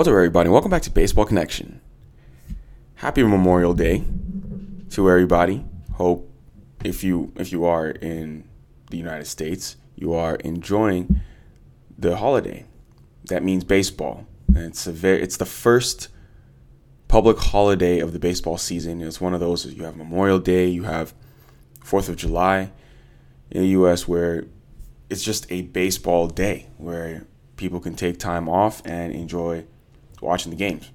What's up, everybody? Welcome back to Baseball Connection. Happy Memorial Day to everybody. Hope if you if you are in the United States, you are enjoying the holiday. That means baseball. And it's a very it's the first public holiday of the baseball season. It's one of those you have Memorial Day, you have Fourth of July in the U.S. where it's just a baseball day where people can take time off and enjoy watching the games.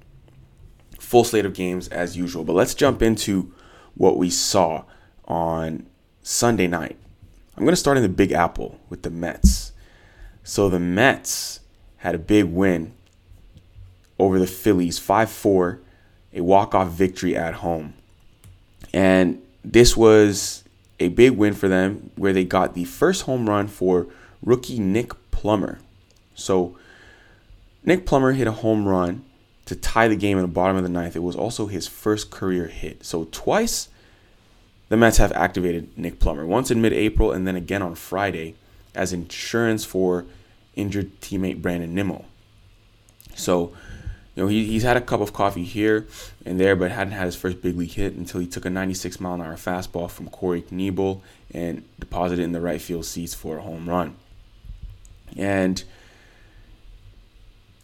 Full slate of games as usual, but let's jump into what we saw on Sunday night. I'm going to start in the Big Apple with the Mets. So the Mets had a big win over the Phillies 5 4, a walk off victory at home. And this was a big win for them where they got the first home run for rookie Nick Plummer. So Nick Plummer hit a home run to tie the game in the bottom of the ninth. It was also his first career hit. So twice the Mets have activated Nick Plummer. Once in mid-April and then again on Friday as insurance for injured teammate Brandon Nimmo. So, you know, he, he's had a cup of coffee here and there, but hadn't had his first big league hit until he took a 96 mile an hour fastball from Corey Knebel and deposited in the right field seats for a home run. And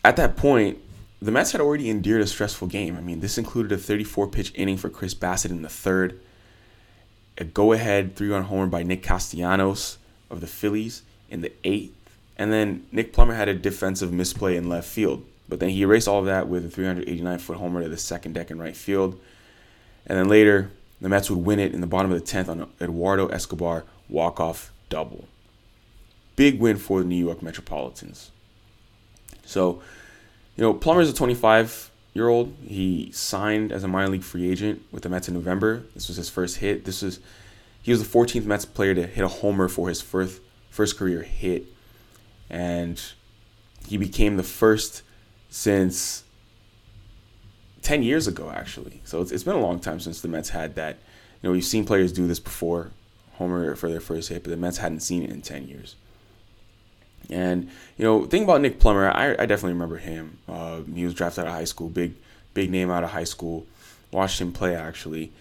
at that point, the Mets had already endured a stressful game. I mean, this included a 34 pitch inning for Chris Bassitt in the third, a go ahead three run homer by Nick Castellanos of the Phillies in the eighth, and then Nick Plummer had a defensive misplay in left field. But then he erased all of that with a 389 foot homer to the second deck in right field. And then later, the Mets would win it in the bottom of the 10th on Eduardo Escobar walk off double. Big win for the New York Metropolitans. So, you know, Plummer's a 25 year old. He signed as a minor league free agent with the Mets in November. This was his first hit. This was he was the 14th Mets player to hit a homer for his first first career hit, and he became the first since 10 years ago actually. So it's, it's been a long time since the Mets had that. You know, we've seen players do this before, homer for their first hit, but the Mets hadn't seen it in 10 years. And you know, think about Nick Plummer. I, I definitely remember him. Uh, he was drafted out of high school, big big name out of high school. Watched him play actually,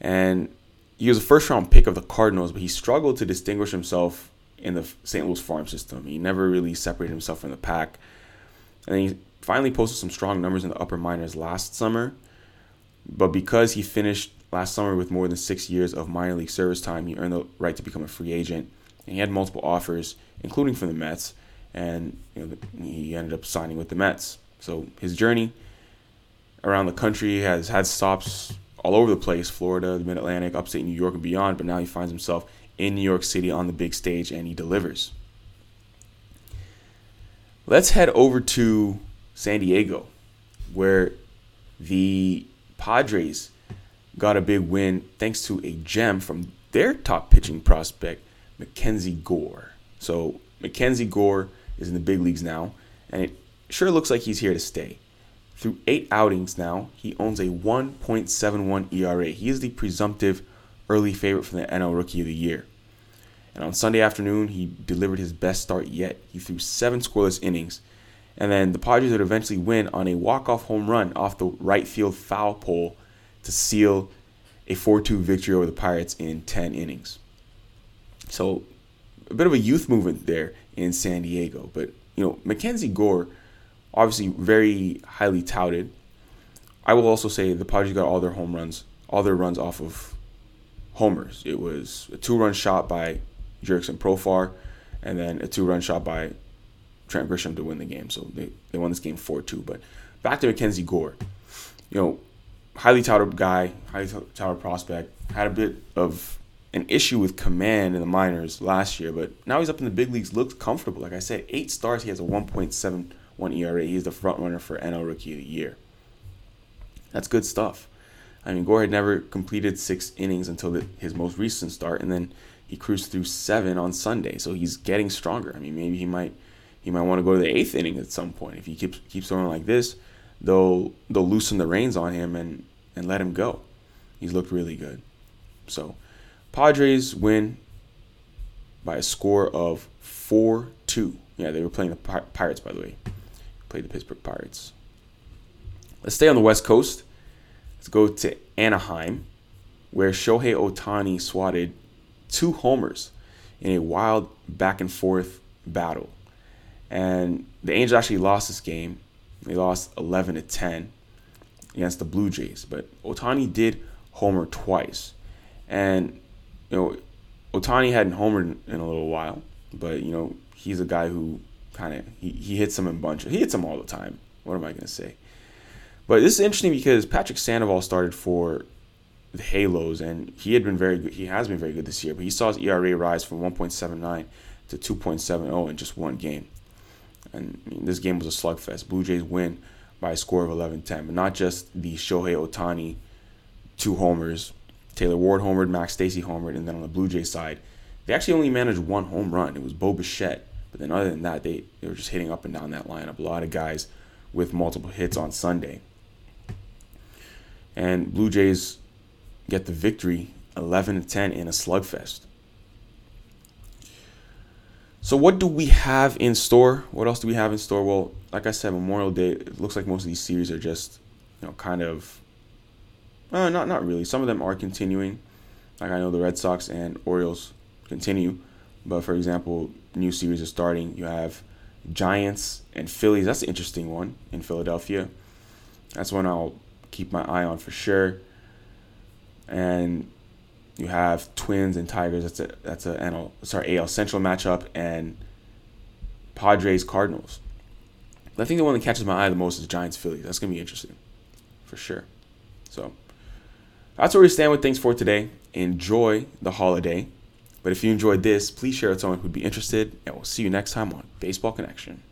and he was a first round pick of the Cardinals, but he struggled to distinguish himself in the St. Louis farm system. He never really separated himself from the pack, and he finally posted some strong numbers in the upper minors last summer. But because he finished last summer with more than six years of minor league service time, he earned the right to become a free agent. And he had multiple offers including from the Mets, and you know, he ended up signing with the Mets. So his journey around the country has had stops all over the place Florida, the Mid Atlantic, upstate New York, and beyond. But now he finds himself in New York City on the big stage and he delivers. Let's head over to San Diego, where the Padres got a big win thanks to a gem from their top pitching prospect, Mackenzie Gore. So Mackenzie Gore is in the big leagues now, and it sure looks like he's here to stay. Through eight outings now, he owns a 1.71 ERA. He is the presumptive early favorite for the NL Rookie of the Year. And on Sunday afternoon, he delivered his best start yet. He threw seven scoreless innings. And then the Padres would eventually win on a walk-off home run off the right field foul pole to seal a 4-2 victory over the Pirates in 10 innings. So a bit of a youth movement there in San Diego. But you know, Mackenzie Gore, obviously very highly touted. I will also say the Padres got all their home runs, all their runs off of homers. It was a two-run shot by Jurickson Profar, and then a two-run shot by Trent Grisham to win the game. So they, they won this game 4-2. But back to Mackenzie Gore. You know, highly touted guy, highly touted prospect, had a bit of an issue with command in the minors last year, but now he's up in the big leagues, looks comfortable. Like I said, eight stars, he has a 1.71 ERA. He's the front runner for NL Rookie of the Year. That's good stuff. I mean, Gore had never completed six innings until the, his most recent start, and then he cruised through seven on Sunday. So he's getting stronger. I mean, maybe he might he might want to go to the eighth inning at some point. If he keeps keeps throwing like this, they'll they'll loosen the reins on him and and let him go. He's looked really good. So Padres win by a score of 4 2. Yeah, they were playing the Pirates, by the way. Played the Pittsburgh Pirates. Let's stay on the West Coast. Let's go to Anaheim, where Shohei Ohtani swatted two homers in a wild back and forth battle. And the Angels actually lost this game. They lost 11 to 10 against the Blue Jays. But Ohtani did homer twice. And, you know, Ohtani hadn't homered in a little while. But, you know, he's a guy who kind of, he, he hits them in bunches. He hits them all the time. What am I going to say? But this is interesting because Patrick Sandoval started for the Halos, and he had been very good. He has been very good this year, but he saw his ERA rise from 1.79 to 2.70 in just one game. And this game was a slugfest. Blue Jays win by a score of 11-10, but not just the Shohei Ohtani two homers. Taylor Ward homered, Max Stassi homered, and then on the Blue Jays side, they actually only managed one home run. It was Bo Bichette. But then other than that, they, they were just hitting up and down that lineup. A lot of guys with multiple hits on Sunday. And Blue Jays get the victory 11 to 10 in a slugfest. So what do we have in store? What else do we have in store? Well, like I said, Memorial Day. It looks like most of these series are just, you know, kind of. Uh, not not really. Some of them are continuing. Like I know the Red Sox and Orioles continue, but for example, new series is starting. You have Giants and Phillies. That's an interesting one in Philadelphia. That's one I'll keep my eye on for sure. And you have Twins and Tigers. That's a that's a NL sorry AL Central matchup and Padres Cardinals. I think the one that catches my eye the most is Giants Phillies. That's gonna be interesting, for sure. So that's where we stand with things for today. Enjoy the holiday. But if you enjoyed this, please share it with someone who'd be interested, and we'll see you next time on Baseball Connection.